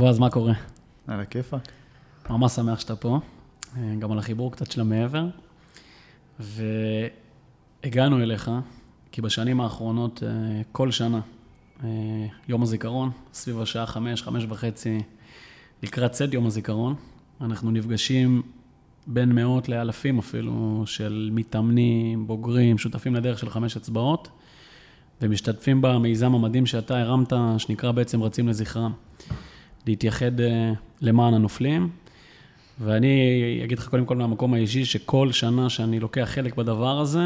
בועז, מה קורה? על הכיפאק. ממש שמח שאתה פה, אה, גם על החיבור קצת של המעבר. והגענו אליך, כי בשנים האחרונות, אה, כל שנה, אה, יום הזיכרון, סביב השעה חמש, חמש וחצי, לקראת צד יום הזיכרון, אנחנו נפגשים בין מאות לאלפים אפילו, של מתאמנים, בוגרים, שותפים לדרך של חמש אצבעות, ומשתתפים במיזם המדהים שאתה הרמת, שנקרא בעצם רצים לזכרם. להתייחד אה, למען הנופלים. ואני אגיד לך קודם כל מהמקום האישי, שכל שנה שאני לוקח חלק בדבר הזה,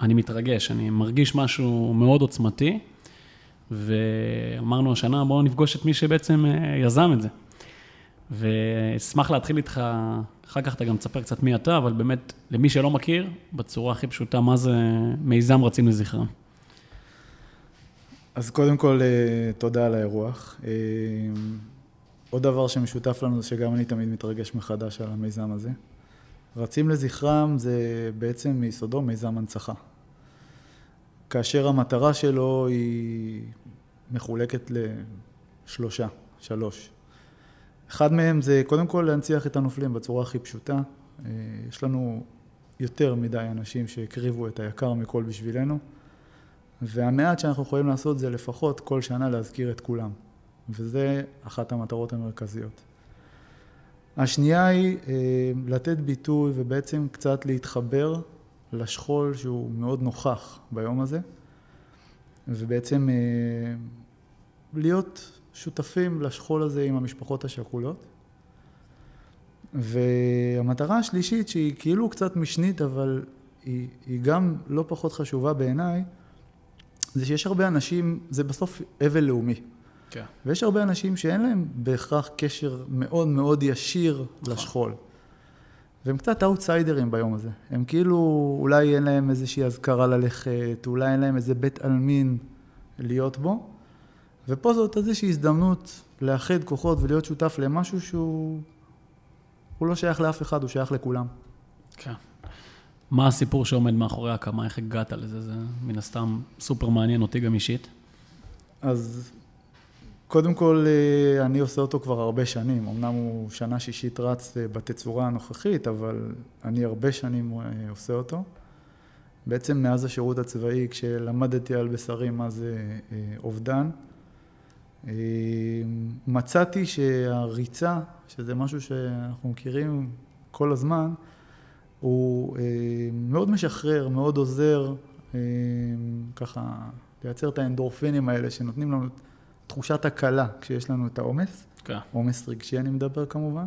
אני מתרגש, אני מרגיש משהו מאוד עוצמתי, ואמרנו השנה, בואו נפגוש את מי שבעצם אה, יזם את זה. ואשמח להתחיל איתך, אחר כך אתה גם תספר קצת מי אתה, אבל באמת, למי שלא מכיר, בצורה הכי פשוטה, מה זה מיזם רצים לזכרם. אז קודם כל, אה, תודה על האירוח. אה, עוד דבר שמשותף לנו זה שגם אני תמיד מתרגש מחדש על המיזם הזה. רצים לזכרם זה בעצם מיסודו מיזם הנצחה. כאשר המטרה שלו היא מחולקת לשלושה, שלוש. אחד מהם זה קודם כל להנציח את הנופלים בצורה הכי פשוטה. אה, יש לנו יותר מדי אנשים שהקריבו את היקר מכל בשבילנו. והמעט שאנחנו יכולים לעשות זה לפחות כל שנה להזכיר את כולם, וזה אחת המטרות המרכזיות. השנייה היא אה, לתת ביטוי ובעצם קצת להתחבר לשכול שהוא מאוד נוכח ביום הזה, ובעצם אה, להיות שותפים לשכול הזה עם המשפחות השכולות. והמטרה השלישית שהיא כאילו קצת משנית אבל היא, היא גם לא פחות חשובה בעיניי זה שיש הרבה אנשים, זה בסוף אבל לאומי. כן. ויש הרבה אנשים שאין להם בהכרח קשר מאוד מאוד ישיר נכון. לשכול. והם קצת אאוטסיידרים ביום הזה. הם כאילו, אולי אין להם איזושהי אזכרה ללכת, אולי אין להם איזה בית עלמין להיות בו. ופה זאת איזושהי הזדמנות לאחד כוחות ולהיות שותף למשהו שהוא הוא לא שייך לאף אחד, הוא שייך לכולם. כן. מה הסיפור שעומד מאחורי ההקמה, איך הגעת לזה? זה מן הסתם סופר מעניין אותי גם אישית. אז קודם כל, אה, אני עושה אותו כבר הרבה שנים. אמנם הוא שנה שישית רץ אה, בתצורה הנוכחית, אבל אני הרבה שנים אה, עושה אותו. בעצם מאז השירות הצבאי, כשלמדתי על בשרי מה זה אובדן, מצאתי שהריצה, שזה משהו שאנחנו מכירים כל הזמן, הוא אה, מאוד משחרר, מאוד עוזר, אה, ככה, לייצר את האנדורפינים האלה שנותנים לנו תחושת הקלה כשיש לנו את העומס. כן. עומס רגשי אני מדבר כמובן.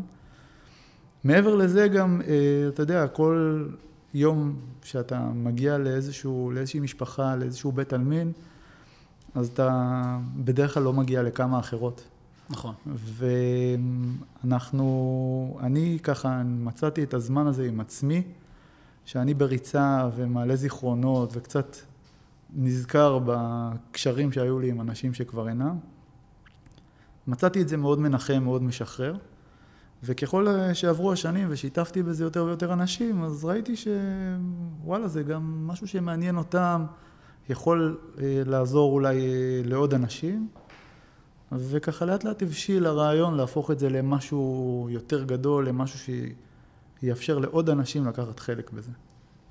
מעבר לזה גם, אה, אתה יודע, כל יום שאתה מגיע לאיזשהו, לאיזושהי משפחה, לאיזשהו בית עלמין, אז אתה בדרך כלל לא מגיע לכמה אחרות. נכון. ואנחנו, אני ככה מצאתי את הזמן הזה עם עצמי, שאני בריצה ומעלה זיכרונות וקצת נזכר בקשרים שהיו לי עם אנשים שכבר אינם. מצאתי את זה מאוד מנחם, מאוד משחרר. וככל שעברו השנים ושיתפתי בזה יותר ויותר אנשים, אז ראיתי שוואלה, זה גם משהו שמעניין אותם, יכול אה, לעזור אולי אה, לעוד אנשים. וככה לאט לאט הבשיל הרעיון להפוך את זה למשהו יותר גדול, למשהו שיאפשר לעוד אנשים לקחת חלק בזה.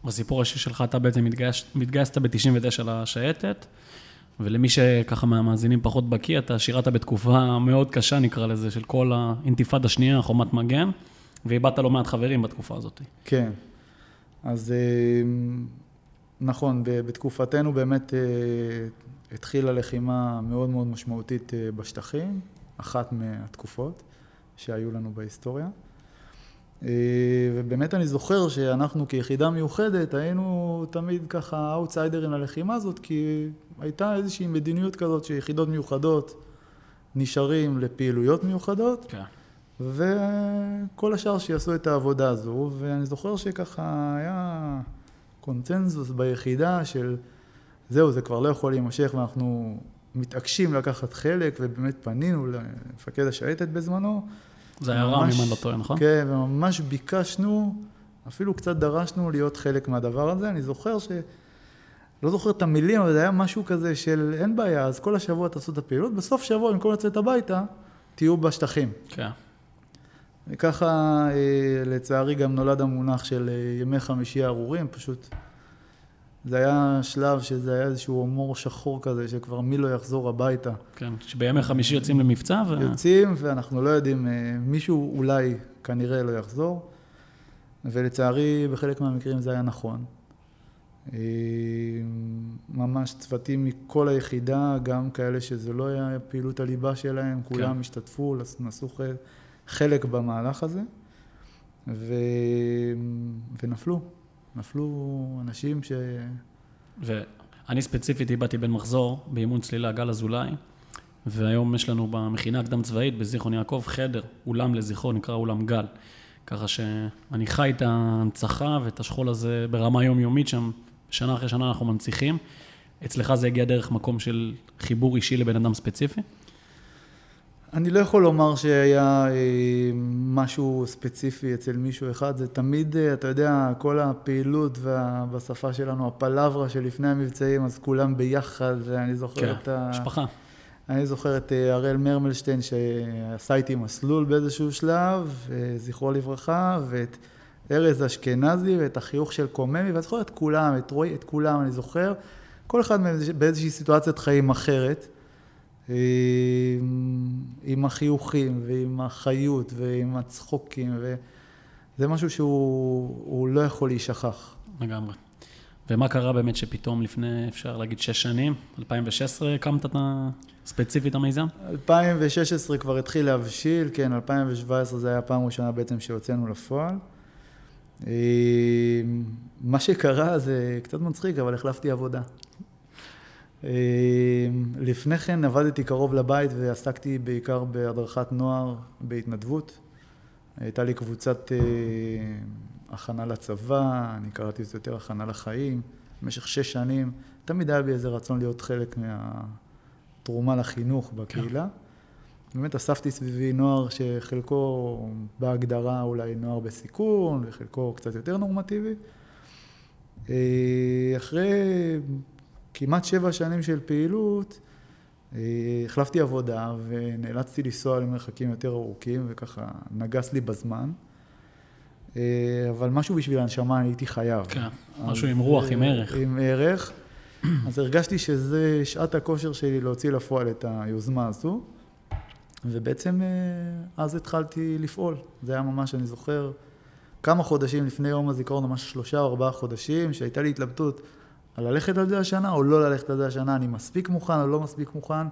בסיפור האישי שלך אתה בעצם מתגייס, מתגייסת ב-99 לשייטת, ולמי שככה מהמאזינים פחות בקיא, אתה שירת בתקופה מאוד קשה נקרא לזה, של כל האינתיפאדה השנייה, חומת מגן, ואיבדת לא מעט חברים בתקופה הזאת. כן, אז אה, נכון, בתקופתנו באמת אה, התחילה לחימה מאוד מאוד משמעותית אה, בשטחים, אחת מהתקופות שהיו לנו בהיסטוריה. אה, ובאמת אני זוכר שאנחנו כיחידה מיוחדת היינו תמיד ככה אאוטסיידרים ללחימה הזאת, כי הייתה איזושהי מדיניות כזאת שיחידות מיוחדות נשארים לפעילויות מיוחדות, כן. וכל השאר שיעשו את העבודה הזו, ואני זוכר שככה היה קונצנזוס ביחידה של זהו, זה כבר לא יכול להימשך ואנחנו מתעקשים לקחת חלק, ובאמת פנינו למפקד השייטת בזמנו. זה היה רם, אם אני לא טועה, נכון? כן, וממש ביקשנו, אפילו קצת דרשנו להיות חלק מהדבר הזה. אני זוכר ש... לא זוכר את המילים, אבל זה היה משהו כזה של אין בעיה, אז כל השבוע תעשו את הפעילות, בסוף שבוע במקום לצאת הביתה, תהיו בשטחים. כן. וככה אה, לצערי גם נולד המונח של אה, ימי חמישי הארורים, פשוט זה היה שלב שזה היה איזשהו הומור שחור כזה, שכבר מי לא יחזור הביתה. כן, שבימי חמישי יוצאים למבצע ו... יוצאים ואנחנו לא יודעים, אה, מישהו אולי כנראה לא יחזור, ולצערי בחלק מהמקרים זה היה נכון. אה, ממש צוותים מכל היחידה, גם כאלה שזה לא היה פעילות הליבה שלהם, כולם כן. השתתפו, נשאו ח- חלק במהלך הזה, ו... ונפלו. נפלו אנשים ש... ואני ספציפית איבדתי בן מחזור באימון צלילה גל אזולאי, והיום יש לנו במכינה הקדם צבאית בזיכרון יעקב חדר, אולם לזכרו, נקרא אולם גל. ככה שאני חי את ההנצחה ואת השכול הזה ברמה יומיומית שם, שנה אחרי שנה אנחנו מנציחים. אצלך זה הגיע דרך מקום של חיבור אישי לבן אדם ספציפי? אני לא יכול לומר שהיה אה, משהו ספציפי אצל מישהו אחד, זה תמיד, אה, אתה יודע, כל הפעילות וה, בשפה שלנו, הפלברה שלפני המבצעים, אז כולם ביחד, ואני זוכר כן, את ה... משפחה. אני זוכר את אה, הראל מרמלשטיין שעשה איתי מסלול באיזשהו שלב, אה, זכרו לברכה, ואת ארז אשכנזי ואת החיוך של קוממי, ואני זוכר את כולם, את רועי, את כולם, אני זוכר, כל אחד מהם באיזושהי סיטואציית חיים אחרת, עם החיוכים ועם החיות ועם הצחוקים, וזה משהו שהוא הוא לא יכול להישכח. לגמרי. ומה קרה באמת שפתאום לפני, אפשר להגיד, שש שנים, 2016, הקמת את ה... ספציפית המיזם? 2016 כבר התחיל להבשיל, כן, 2017 זה היה הפעם הראשונה בעצם שהוצאנו לפועל. אה, מה שקרה זה קצת מצחיק, אבל החלפתי עבודה. אה, לפני כן עבדתי קרוב לבית ועסקתי בעיקר בהדרכת נוער בהתנדבות. הייתה לי קבוצת אה, הכנה לצבא, אני קראתי לזה יותר הכנה לחיים, במשך שש שנים. תמיד היה בי איזה רצון להיות חלק מהתרומה לחינוך בקהילה. באמת אספתי סביבי נוער שחלקו בהגדרה אולי נוער בסיכון וחלקו קצת יותר נורמטיבי. אה, אחרי כמעט שבע שנים של פעילות, אה, החלפתי עבודה ונאלצתי לנסוע למרחקים יותר ארוכים וככה נגס לי בזמן. אה, אבל משהו בשביל הנשמה הייתי חייב. כן, משהו עם רוח, עם ערך. עם ערך. אז הרגשתי שזה שעת הכושר שלי להוציא לפועל את היוזמה הזו. ובעצם אז התחלתי לפעול. זה היה ממש, אני זוכר, כמה חודשים לפני יום הזיכרון, ממש שלושה או ארבעה חודשים, שהייתה לי התלבטות ללכת על זה השנה או לא ללכת על זה השנה, אני מספיק מוכן או לא מספיק מוכן.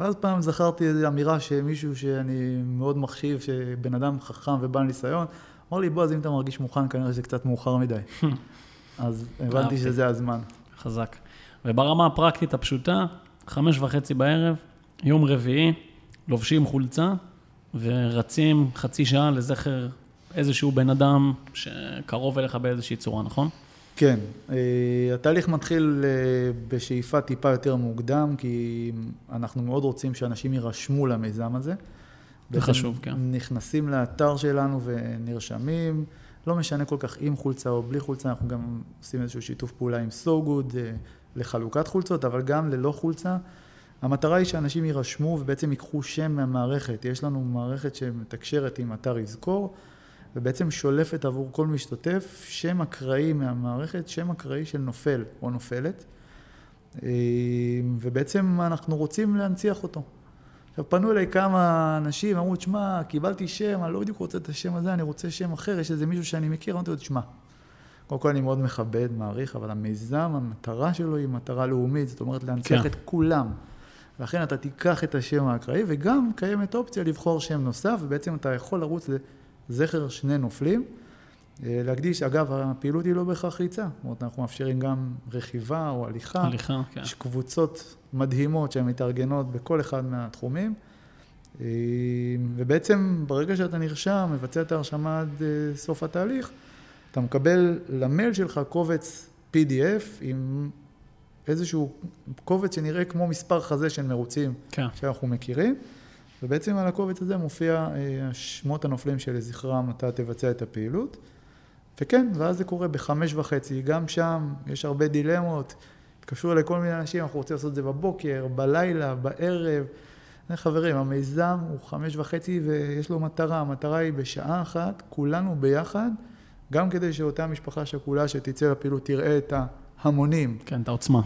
ואז פעם זכרתי איזו אמירה שמישהו שאני מאוד מחשיב, שבן אדם חכם ובעל ניסיון, אמר לי, בועז, אם אתה מרגיש מוכן, כנראה שזה קצת מאוחר מדי. אז הבנתי שזה הזמן. חזק. וברמה הפרקטית הפשוטה, חמש וחצי בערב, יום רביעי, לובשים חולצה ורצים חצי שעה לזכר איזשהו בן אדם שקרוב אליך באיזושהי צורה, נכון? כן. התהליך מתחיל בשאיפה טיפה יותר מוקדם, כי אנחנו מאוד רוצים שאנשים יירשמו למיזם הזה. זה חשוב, כן. נכנסים לאתר שלנו ונרשמים, לא משנה כל כך עם חולצה או בלי חולצה, אנחנו גם עושים איזשהו שיתוף פעולה עם So Good לחלוקת חולצות, אבל גם ללא חולצה. המטרה היא שאנשים יירשמו ובעצם ייקחו שם מהמערכת. יש לנו מערכת שמתקשרת עם אתר יזכור, ובעצם שולפת עבור כל משתתף שם אקראי מהמערכת, שם אקראי של נופל או נופלת, ובעצם אנחנו רוצים להנציח אותו. עכשיו פנו אליי כמה אנשים, אמרו, תשמע, קיבלתי שם, אני לא בדיוק רוצה את השם הזה, אני רוצה שם אחר, יש איזה מישהו שאני מכיר, אמרתי לו, תשמע, קודם כל אני מאוד מכבד, מעריך, אבל המיזם, המטרה שלו היא מטרה לאומית, זאת אומרת להנציח כן. את כולם. לכן אתה תיקח את השם האקראי, וגם קיימת אופציה לבחור שם נוסף, ובעצם אתה יכול לרוץ לזכר שני נופלים. להקדיש, אגב, הפעילות היא לא בהכרח ריצה, זאת אומרת, אנחנו מאפשרים גם רכיבה או הליכה. הליכה, כן. יש קבוצות מדהימות שהן מתארגנות בכל אחד מהתחומים. ובעצם ברגע שאתה נרשם, מבצע את ההרשמה עד סוף התהליך, אתה מקבל למייל שלך קובץ PDF עם איזשהו קובץ שנראה כמו מספר חזה של מרוצים כן. שאנחנו מכירים, ובעצם על הקובץ הזה מופיע שמות הנופלים שלזכרם אתה תבצע את הפעילות. וכן, ואז זה קורה בחמש וחצי, גם שם יש הרבה דילמות, התקשרו אליי כל מיני אנשים, אנחנו רוצים לעשות את זה בבוקר, בלילה, בערב, חברים, המיזם הוא חמש וחצי ויש לו מטרה, המטרה היא בשעה אחת, כולנו ביחד, גם כדי שאותה משפחה שכולה שתצא לפעילות תראה את ההמונים. כן, את העוצמה.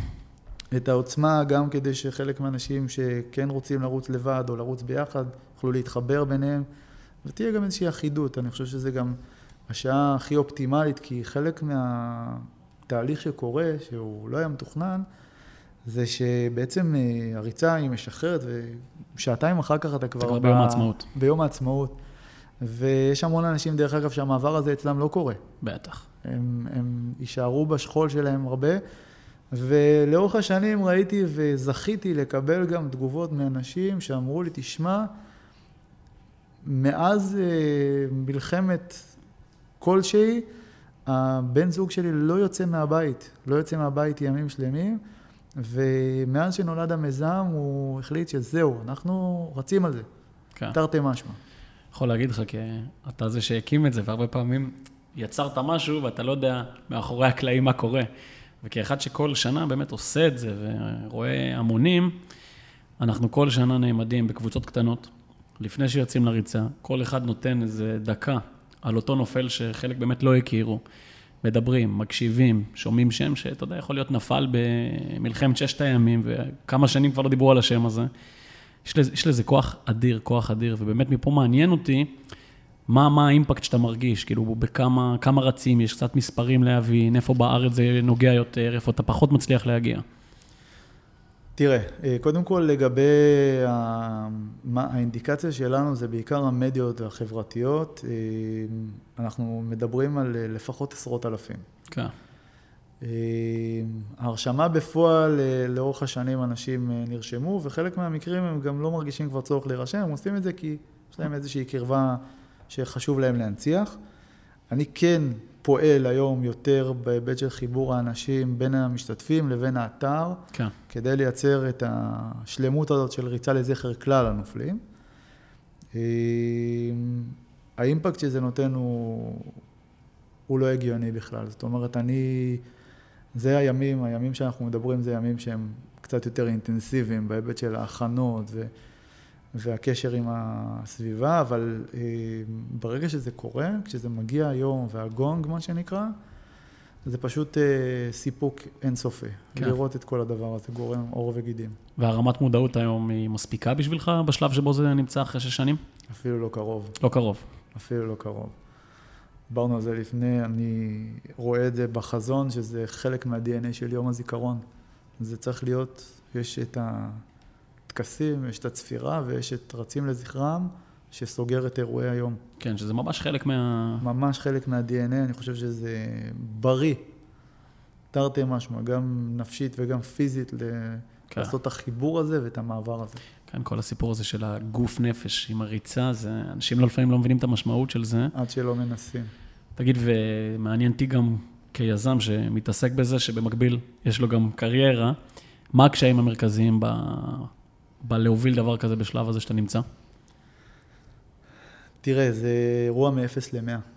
את העוצמה, גם כדי שחלק מהאנשים שכן רוצים לרוץ לבד או לרוץ ביחד, יוכלו להתחבר ביניהם, ותהיה גם איזושהי אחידות. אני חושב שזה גם השעה הכי אופטימלית, כי חלק מהתהליך שקורה, שהוא לא היה מתוכנן, זה שבעצם אה, הריצה היא משחררת, ושעתיים אחר כך אתה כבר... כבר ביום העצמאות. ביום העצמאות. ויש המון אנשים, דרך אגב, שהמעבר הזה אצלם לא קורה. בטח. הם, הם יישארו בשכול שלהם הרבה, ולאורך השנים ראיתי וזכיתי לקבל גם תגובות מאנשים שאמרו לי, תשמע, מאז אה, מלחמת כלשהי, הבן זוג שלי לא יוצא מהבית, לא יוצא מהבית ימים שלמים, ומאז שנולד המיזם הוא החליט שזהו, אנחנו רצים על זה, כן. תרתי משמע. יכול להגיד לך, כי אתה זה שהקים את זה, והרבה פעמים יצרת משהו ואתה לא יודע מאחורי הקלעים מה קורה. וכאחד שכל שנה באמת עושה את זה ורואה המונים, אנחנו כל שנה נעמדים בקבוצות קטנות, לפני שיוצאים לריצה, כל אחד נותן איזה דקה על אותו נופל שחלק באמת לא הכירו. מדברים, מקשיבים, שומעים שם שאתה יודע, יכול להיות נפל במלחמת ששת הימים, וכמה שנים כבר לא דיברו על השם הזה. יש לזה, יש לזה כוח אדיר, כוח אדיר, ובאמת מפה מעניין אותי מה, מה האימפקט שאתה מרגיש, כאילו בכמה כמה רצים, יש קצת מספרים להבין, איפה בארץ זה נוגע יותר, איפה אתה פחות מצליח להגיע. תראה, אה, קודם כל לגבי האינדיקציה שלנו זה בעיקר המדיות החברתיות, אה, אנחנו מדברים על אה, לפחות עשרות אלפים. כן. ההרשמה בפועל, לאורך השנים אנשים נרשמו, וחלק מהמקרים הם גם לא מרגישים כבר צורך להירשם, הם עושים את זה כי יש להם איזושהי קרבה שחשוב להם להנציח. אני כן פועל היום יותר בהיבט של חיבור האנשים בין המשתתפים לבין האתר, כן. כדי לייצר את השלמות הזאת של ריצה לזכר כלל הנופלים. אה, האימפקט שזה נותן הוא, הוא לא הגיוני בכלל. זאת אומרת, אני, זה הימים, הימים שאנחנו מדברים זה ימים שהם קצת יותר אינטנסיביים בהיבט של ההכנות ו... והקשר עם הסביבה, אבל אה, ברגע שזה קורה, כשזה מגיע היום והגונג, מה שנקרא, זה פשוט אה, סיפוק אינסופי. כן. לראות את כל הדבר הזה, גורם עור וגידים. והרמת מודעות היום היא מספיקה בשבילך בשלב שבו זה נמצא אחרי שש שנים? אפילו לא קרוב. לא קרוב. אפילו לא קרוב. דיברנו על זה לפני, אני רואה את זה בחזון, שזה חלק מה-DNA של יום הזיכרון. זה צריך להיות, יש את ה... טקסים, יש את הצפירה ויש את רצים לזכרם, שסוגר את אירועי היום. כן, שזה ממש חלק מה... ממש חלק מה-DNA, אני חושב שזה בריא, תרתי משמע, גם נפשית וגם פיזית, כן. לעשות את החיבור הזה ואת המעבר הזה. כן, כל הסיפור הזה של הגוף נפש עם הריצה, זה, אנשים לא לפעמים לא מבינים את המשמעות של זה. עד שלא מנסים. תגיד, ומעניין אותי גם כיזם שמתעסק בזה, שבמקביל יש לו גם קריירה, מה הקשיים המרכזיים ב... בלהוביל דבר כזה בשלב הזה שאתה נמצא? תראה, זה אירוע מ-0 ל-100.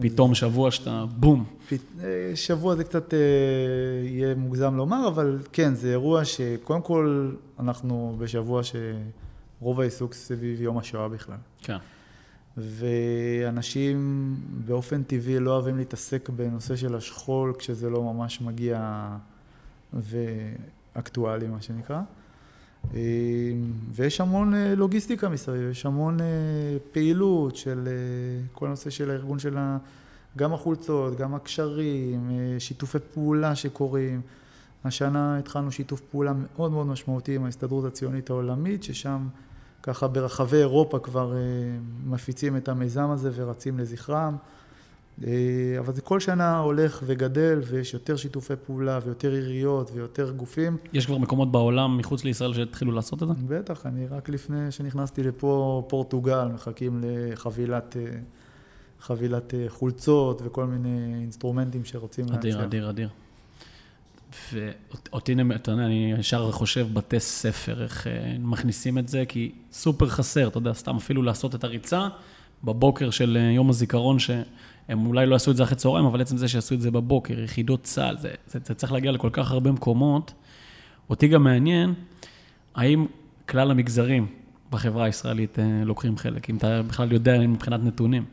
פתאום זה... שבוע שאתה בום. פת... אה, שבוע זה קצת אה, יהיה מוגזם לומר, אבל כן, זה אירוע שקודם כל אנחנו בשבוע שרוב העיסוק סביב יום השואה בכלל. כן. ואנשים באופן טבעי לא אוהבים להתעסק בנושא של השכול כשזה לא ממש מגיע ואקטואלי, מה שנקרא. אמ, ויש המון אה, לוגיסטיקה מסביב, יש המון אה, פעילות של אה, כל הנושא של הארגון של גם החולצות, גם הקשרים, שיתופי פעולה שקורים. השנה התחלנו שיתוף פעולה מאוד מאוד משמעותי עם ההסתדרות הציונית העולמית, ששם ככה ברחבי אירופה כבר מפיצים את המיזם הזה ורצים לזכרם. אה, אבל זה כל שנה הולך וגדל, ויש יותר שיתופי פעולה, ויותר עיריות, ויותר גופים. יש כבר מקומות בעולם מחוץ לישראל שהתחילו לעשות את זה? בטח, אני רק לפני שנכנסתי לפה, פורטוגל, מחכים לחבילת אה, חבילת אה, חולצות וכל מיני אינסטרומנטים שרוצים להציע. אדיר, אדיר, אדיר. ואותי, אתה יודע, אני ישר חושב בתי ספר, איך מכניסים את זה, כי סופר חסר, אתה יודע, סתם אפילו לעשות את הריצה בבוקר של יום הזיכרון, ש... הם אולי לא עשו את זה אחרי צהריים, אבל עצם זה שעשו את זה בבוקר, יחידות צה"ל, זה, זה, זה צריך להגיע לכל כך הרבה מקומות. אותי גם מעניין, האם כלל המגזרים בחברה הישראלית אה, לוקחים חלק, אם אתה בכלל יודע מבחינת נתונים.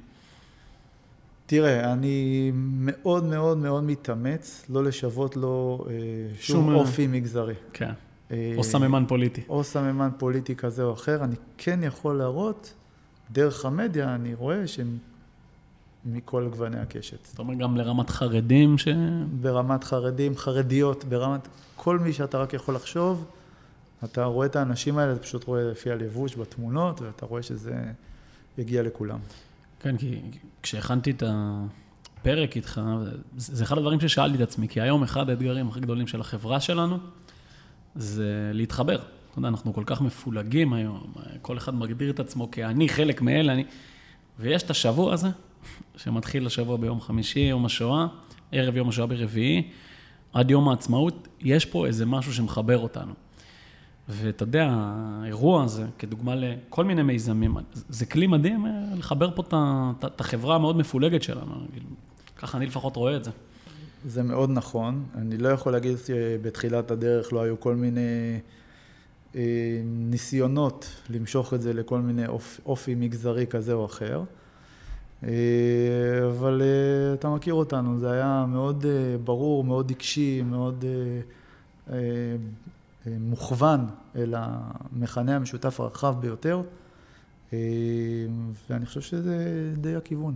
תראה, אני מאוד מאוד מאוד מתאמץ לא לשוות לו אה, שום שום- אופי מגזרי. כן. אה, או סממן פוליטי. או סממן פוליטי כזה או אחר. אני כן יכול להראות, דרך המדיה אני רואה שהם מכל גווני הקשת. זאת אומרת, גם לרמת חרדים ש... ברמת חרדים, חרדיות, ברמת כל מי שאתה רק יכול לחשוב, אתה רואה את האנשים האלה, אתה פשוט רואה לפי הלבוש בתמונות, ואתה רואה שזה יגיע לכולם. כן, כי כשהכנתי את הפרק איתך, זה אחד הדברים ששאלתי את עצמי, כי היום אחד האתגרים הכי גדולים של החברה שלנו, זה להתחבר. אתה יודע, אנחנו כל כך מפולגים היום, כל אחד מגדיר את עצמו כאני חלק מאלה, אני... ויש את השבוע הזה, שמתחיל השבוע ביום חמישי, יום השואה, ערב יום השואה ברביעי, עד יום העצמאות, יש פה איזה משהו שמחבר אותנו. ואתה יודע, האירוע הזה, כדוגמה לכל מיני מיזמים, זה כלי מדהים אה, לחבר פה את החברה המאוד מפולגת שלנו. ככה אני לפחות רואה את זה. זה מאוד נכון. אני לא יכול להגיד שבתחילת הדרך לא היו כל מיני אה, ניסיונות למשוך את זה לכל מיני אופ, אופי מגזרי כזה או אחר. אה, אבל אה, אתה מכיר אותנו, זה היה מאוד אה, ברור, מאוד עיקשי, מאוד אה, אה, אה, מוכוון אל המכנה המשותף הרחב ביותר, אה, ואני חושב שזה די הכיוון.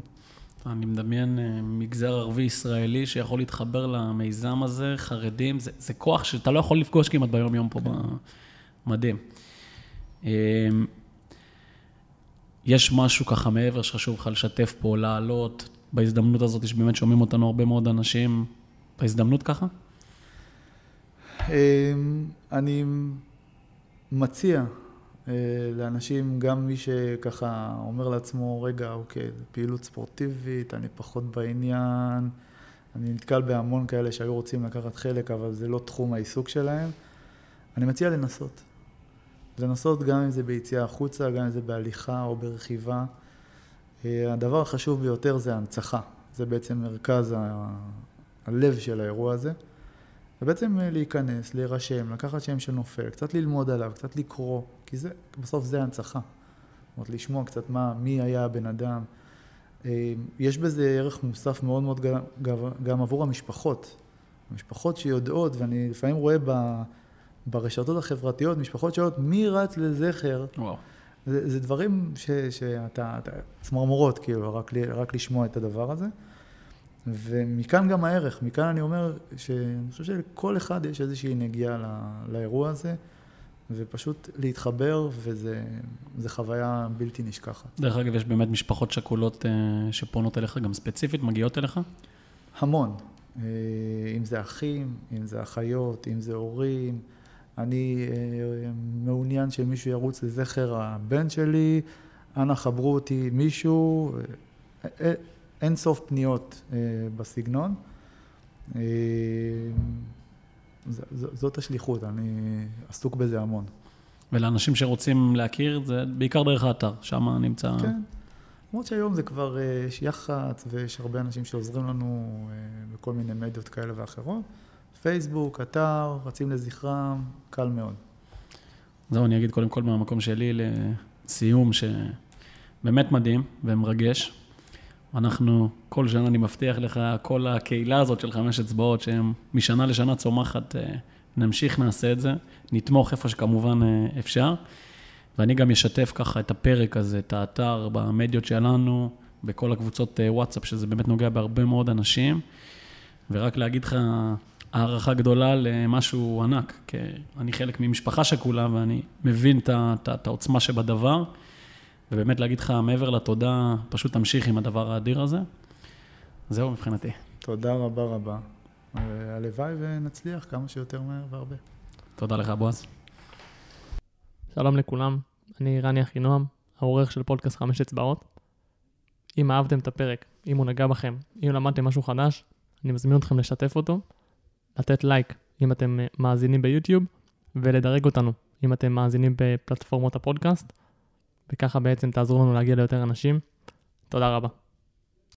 אני מדמיין אה, מגזר ערבי ישראלי שיכול להתחבר למיזם הזה, חרדים, זה, זה כוח שאתה לא יכול לפגוש כמעט ביום-יום פה, מדהים. אה, יש משהו ככה מעבר שחשוב לך לשתף פה, לעלות, בהזדמנות הזאת שבאמת שומעים אותנו הרבה מאוד אנשים, בהזדמנות ככה? אמ, אני מציע אה, לאנשים, גם מי שככה אומר לעצמו, רגע, אוקיי, זו פעילות ספורטיבית, אני פחות בעניין, אני נתקל בהמון כאלה שהיו רוצים לקחת חלק, אבל זה לא תחום העיסוק שלהם. אני מציע לנסות. לנסות גם אם זה ביציאה החוצה, גם אם זה בהליכה או ברכיבה. אה, הדבר החשוב ביותר זה ההנצחה. זה בעצם מרכז ה- הלב של האירוע הזה. ובעצם אה, להיכנס, להירשם, לקחת שם של נופל, קצת ללמוד עליו, קצת לקרוא, כי זה, בסוף זה הנצחה. זאת אומרת, לשמוע קצת מה, מי היה הבן אדם. אה, יש בזה ערך מוסף מאוד מאוד גם, גם, עבור המשפחות. המשפחות שיודעות, ואני לפעמים רואה ברשתות החברתיות, משפחות שואלות, מי רץ לזכר? וואו. זה, זה דברים ש, שאתה, אתה, צמרמורות, כאילו, רק, רק לשמוע את הדבר הזה. ומכאן גם הערך, מכאן אני אומר שאני חושב שלכל אחד יש איזושהי נגיעה ל- לאירוע הזה, ופשוט להתחבר, וזה חוויה בלתי נשכחת. דרך אגב, יש באמת משפחות שכולות אה, שפונות אליך גם ספציפית, מגיעות אליך? המון, אה, אם זה אחים, אם זה אחיות, אם זה הורים. אני אה, מעוניין שמישהו ירוץ לזכר הבן שלי, אנא חברו אותי מישהו, אה, אין סוף פניות אה, בסגנון. זאת השליחות, אני עסוק בזה המון. ולאנשים שרוצים להכיר, זה בעיקר דרך האתר, שם נמצא... כן. למרות שהיום זה כבר, יש יח"צ ויש הרבה אנשים שעוזרים לנו בכל מיני מדיות כאלה ואחרות. פייסבוק, אתר, רצים לזכרם, קל מאוד. זהו, אני אגיד קודם כל מהמקום שלי לסיום, שבאמת מדהים ומרגש. אנחנו, כל שנה אני מבטיח לך, כל הקהילה הזאת של חמש אצבעות, שהם משנה לשנה צומחת, אה, נמשיך, נעשה את זה, נתמוך איפה שכמובן אה, אפשר. ואני גם אשתף ככה את הפרק הזה, את האתר, במדיות שלנו, בכל הקבוצות אה, וואטסאפ, שזה באמת נוגע בהרבה מאוד אנשים. ורק להגיד לך, הערכה גדולה למשהו ענק, כי אני חלק ממשפחה שכולה ואני מבין את העוצמה שבדבר, ובאמת להגיד לך, מעבר לתודה, פשוט תמשיך עם הדבר האדיר הזה. זהו מבחינתי. תודה רבה רבה. הלוואי ונצליח כמה שיותר מהר והרבה. תודה לך, בועז. שלום לכולם, אני רני אחינועם, העורך של פודקאסט חמש אצבעות. אם אהבתם את הפרק, אם הוא נגע בכם, אם למדתם משהו חדש, אני מזמין אתכם לשתף אותו, לתת לייק אם אתם אה, מאזינים ביוטיוב, ולדרג אותנו אם אתם מאזינים בפלטפורמות הפודקאסט, וככה בעצם תעזרו לנו להגיע ליותר אנשים. תודה רבה.